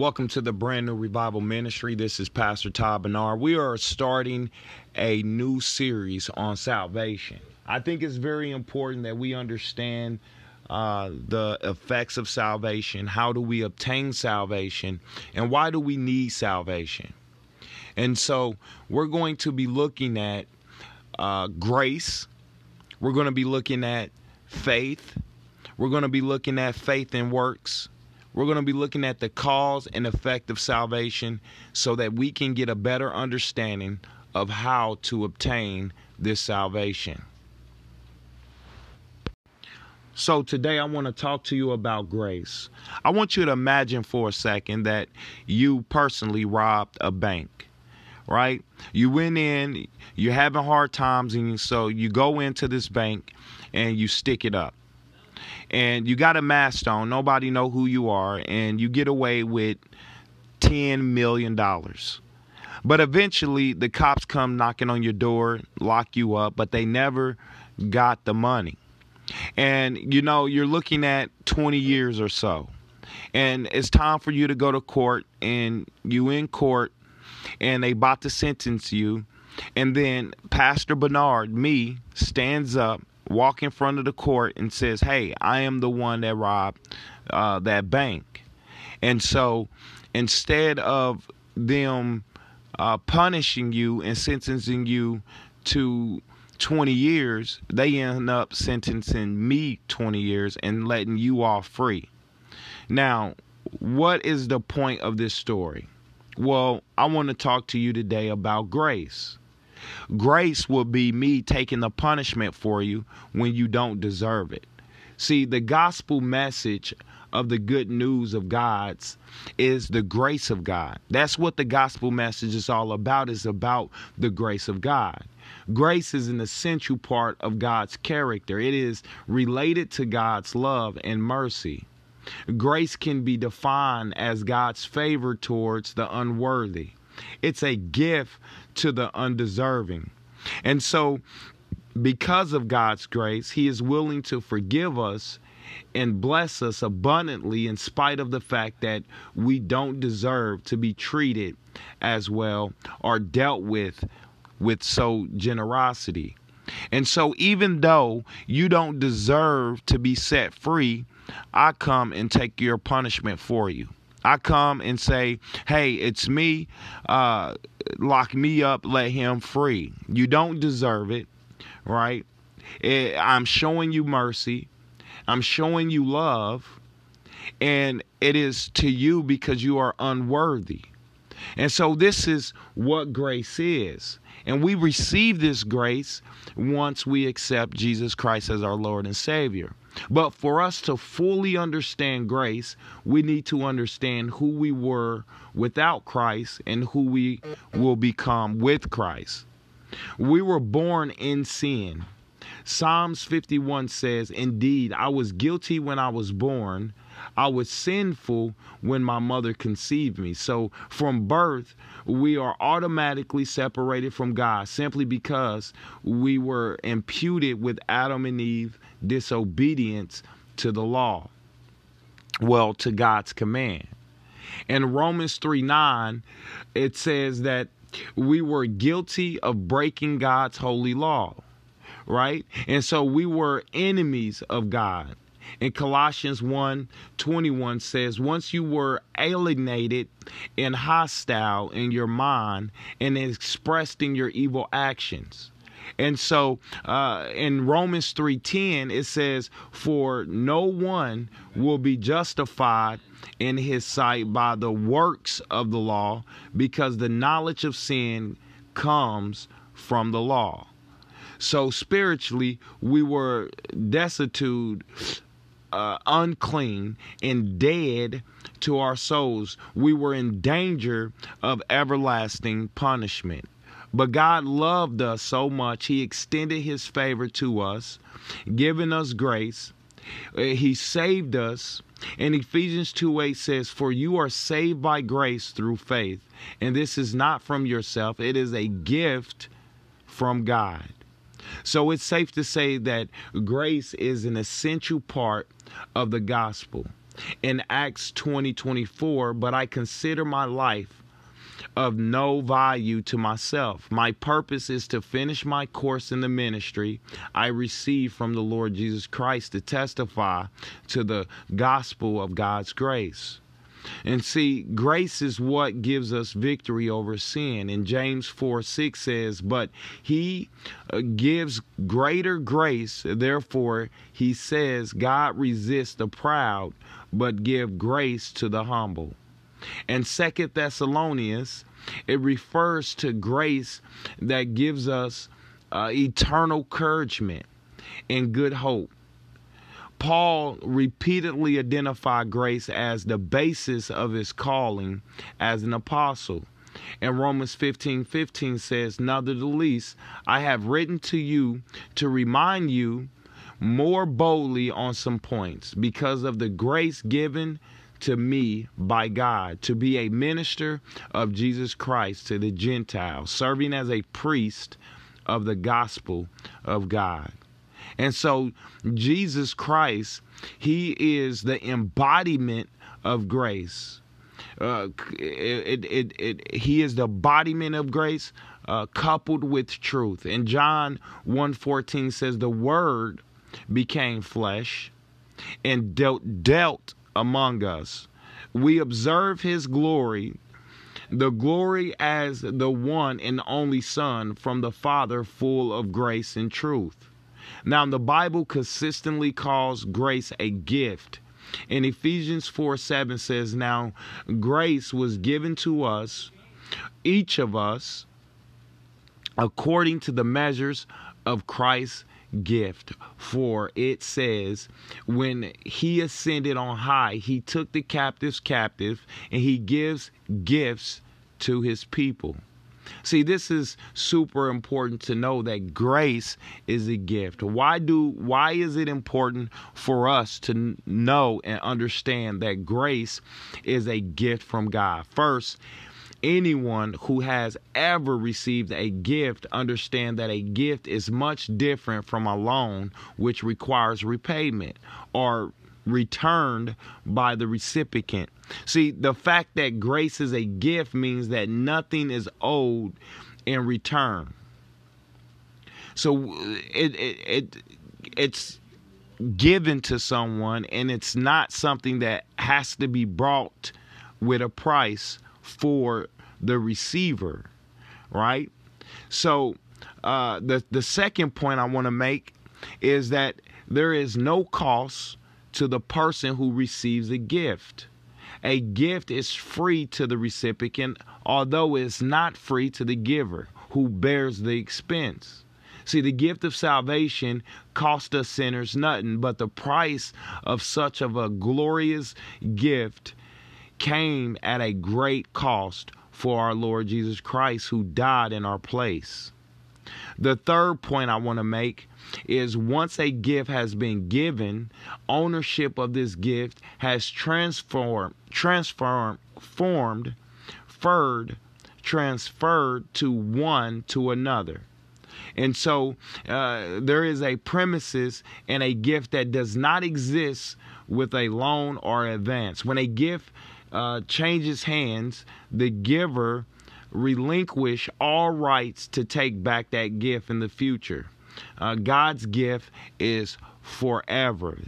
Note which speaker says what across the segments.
Speaker 1: Welcome to the brand new revival ministry. This is Pastor Todd Bernard. We are starting a new series on salvation. I think it's very important that we understand uh, the effects of salvation. How do we obtain salvation? And why do we need salvation? And so we're going to be looking at uh, grace. We're going to be looking at faith. We're going to be looking at faith and works. We're going to be looking at the cause and effect of salvation so that we can get a better understanding of how to obtain this salvation. So, today I want to talk to you about grace. I want you to imagine for a second that you personally robbed a bank, right? You went in, you're having hard times, and so you go into this bank and you stick it up and you got a mask on. Nobody know who you are, and you get away with ten million dollars. But eventually, the cops come knocking on your door, lock you up, but they never got the money. And you know, you're looking at 20 years or so. And it's time for you to go to court, and you in court, and they about to sentence you. And then Pastor Bernard, me, stands up walk in front of the court and says, "Hey, I am the one that robbed uh, that bank," and so instead of them uh, punishing you and sentencing you to 20 years, they end up sentencing me 20 years and letting you off free. Now, what is the point of this story? Well, I want to talk to you today about grace. Grace will be me taking the punishment for you when you don't deserve it. See, the gospel message of the good news of God's is the grace of God. That's what the gospel message is all about is about the grace of God. Grace is an essential part of God's character. It is related to God's love and mercy. Grace can be defined as God's favor towards the unworthy. It's a gift to the undeserving. And so, because of God's grace, He is willing to forgive us and bless us abundantly in spite of the fact that we don't deserve to be treated as well or dealt with with so generosity. And so even though you don't deserve to be set free, I come and take your punishment for you. I come and say, hey, it's me. Uh, lock me up, let him free. You don't deserve it, right? It, I'm showing you mercy. I'm showing you love. And it is to you because you are unworthy. And so this is what grace is. And we receive this grace once we accept Jesus Christ as our Lord and Savior. But for us to fully understand grace, we need to understand who we were without Christ and who we will become with Christ. We were born in sin. Psalms 51 says, Indeed, I was guilty when I was born. I was sinful when my mother conceived me. So from birth, we are automatically separated from God simply because we were imputed with Adam and Eve disobedience to the law. Well, to God's command. In Romans 3 9, it says that we were guilty of breaking God's holy law, right? And so we were enemies of God. In Colossians 1 21 says, Once you were alienated and hostile in your mind and expressed in your evil actions. And so uh, in Romans 3:10 it says for no one will be justified in his sight by the works of the law because the knowledge of sin comes from the law. So spiritually we were destitute uh, unclean and dead to our souls. We were in danger of everlasting punishment. But God loved us so much, He extended His favor to us, giving us grace. Uh, he saved us. And Ephesians 2 8 says, For you are saved by grace through faith. And this is not from yourself, it is a gift from God. So it's safe to say that grace is an essential part of the gospel. in Acts 20 24, but I consider my life of no value to myself. My purpose is to finish my course in the ministry I received from the Lord Jesus Christ to testify to the gospel of God's grace. And see, grace is what gives us victory over sin. And James 4 6 says, But he uh, gives greater grace. Therefore, he says, God resists the proud, but give grace to the humble. And Second Thessalonians, it refers to grace that gives us uh, eternal encouragement and good hope. Paul repeatedly identified grace as the basis of his calling as an apostle. And Romans 15 15 says, Nevertheless, I have written to you to remind you more boldly on some points because of the grace given to me by God to be a minister of Jesus Christ to the Gentiles, serving as a priest of the gospel of God. And so, Jesus Christ, He is the embodiment of grace. Uh, it, it, it, he is the embodiment of grace uh, coupled with truth. And John 1.14 says, The Word became flesh and dealt, dealt among us. We observe his glory, the glory as the one and only Son from the Father, full of grace and truth. Now, the Bible consistently calls grace a gift. In Ephesians 4 7 says, Now grace was given to us, each of us, according to the measures of Christ's gift. For it says, when he ascended on high, he took the captives captive, and he gives gifts to his people. See, this is super important to know that grace is a gift. Why do why is it important for us to know and understand that grace is a gift from God? First, anyone who has ever received a gift understand that a gift is much different from a loan which requires repayment or returned by the recipient. See, the fact that grace is a gift means that nothing is owed in return. So it it, it it's given to someone and it's not something that has to be brought with a price for the receiver, right? So uh, the the second point I want to make is that there is no cost to the person who receives a gift. A gift is free to the recipient, although it's not free to the giver who bears the expense. See, the gift of salvation cost us sinners nothing, but the price of such of a glorious gift came at a great cost for our Lord Jesus Christ who died in our place. The third point I want to make is once a gift has been given, ownership of this gift has transformed, transformed, formed, furred, transferred to one to another. And so uh, there is a premises and a gift that does not exist with a loan or advance. When a gift uh, changes hands, the giver relinquish all rights to take back that gift in the future. Uh, God's gift is forever.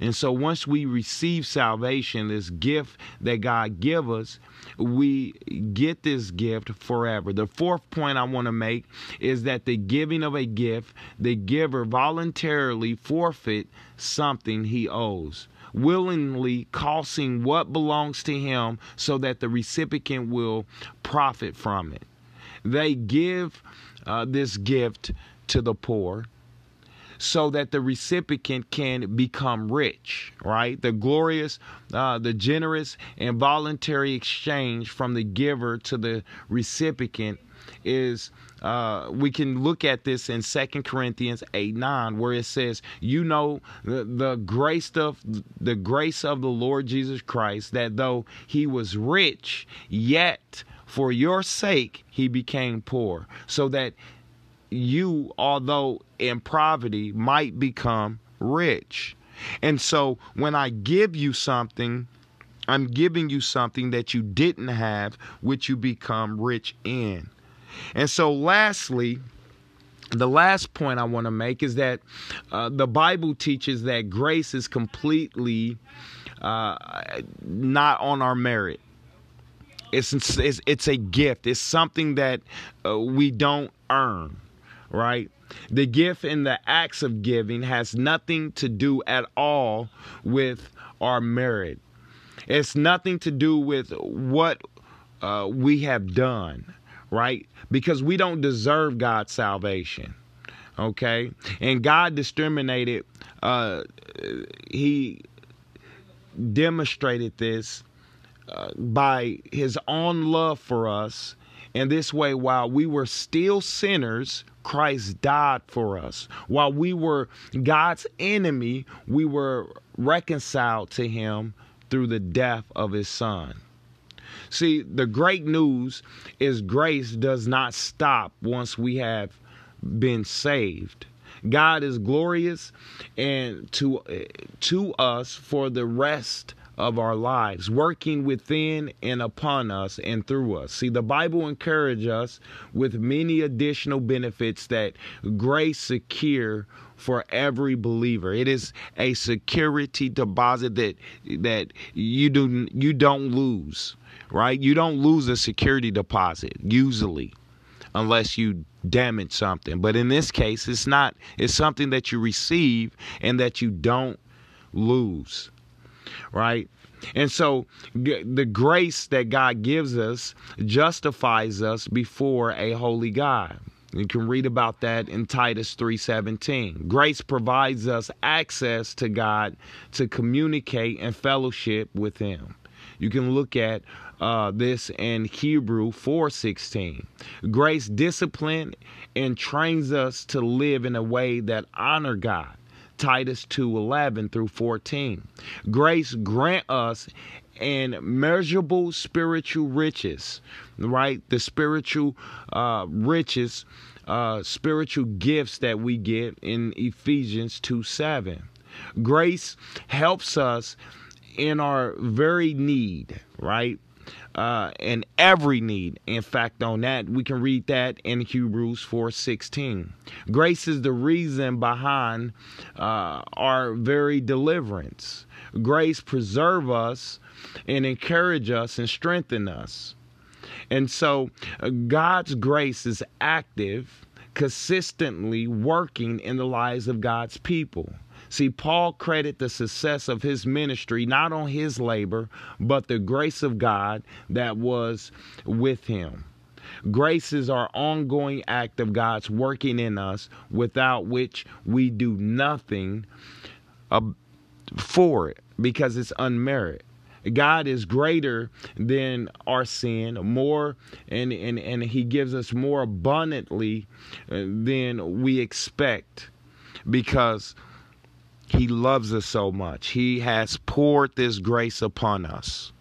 Speaker 1: And so once we receive salvation, this gift that God give us, we get this gift forever. The fourth point I want to make is that the giving of a gift, the giver voluntarily forfeit something he owes willingly costing what belongs to him so that the recipient will profit from it. They give uh, this gift to the poor so that the recipient can become rich, right? The glorious, uh, the generous and voluntary exchange from the giver to the recipient is uh, we can look at this in Second Corinthians 8 9, where it says, You know the, the grace of the grace of the Lord Jesus Christ, that though he was rich, yet for your sake he became poor, so that you, although in poverty, might become rich. And so when I give you something, I'm giving you something that you didn't have, which you become rich in. And so, lastly, the last point I want to make is that uh, the Bible teaches that grace is completely uh, not on our merit. It's, it's, it's a gift. It's something that uh, we don't earn, right? The gift and the acts of giving has nothing to do at all with our merit. It's nothing to do with what uh, we have done, right? Because we don't deserve God's salvation, okay? And God discriminated, uh, He demonstrated this uh, by His own love for us. And this way, while we were still sinners, Christ died for us. While we were God's enemy, we were reconciled to Him through the death of his son. See, the great news is grace does not stop once we have been saved. God is glorious and to to us for the rest of our lives, working within and upon us and through us. See, the Bible encourages us with many additional benefits that grace secure for every believer. It is a security deposit that that you do you don't lose, right? You don't lose a security deposit usually unless you damage something. But in this case, it's not it's something that you receive and that you don't lose. Right? And so the grace that God gives us justifies us before a holy God. You can read about that in Titus 3:17. Grace provides us access to God to communicate and fellowship with him. You can look at uh, this in Hebrew 4:16. Grace discipline and trains us to live in a way that honor God. Titus 2:11 through 14. Grace grant us and measurable spiritual riches, right? The spiritual uh, riches, uh, spiritual gifts that we get in Ephesians 2 7. Grace helps us in our very need, right? Uh, in every need. In fact, on that we can read that in Hebrews 4:16. Grace is the reason behind uh, our very deliverance. Grace preserve us and encourage us and strengthen us. And so uh, God's grace is active, consistently working in the lives of God's people. See, Paul credited the success of his ministry not on his labor, but the grace of God that was with him. Grace is our ongoing act of God's working in us, without which we do nothing for it because it's unmerited. God is greater than our sin, more, and, and, and He gives us more abundantly uh, than we expect because He loves us so much. He has poured this grace upon us.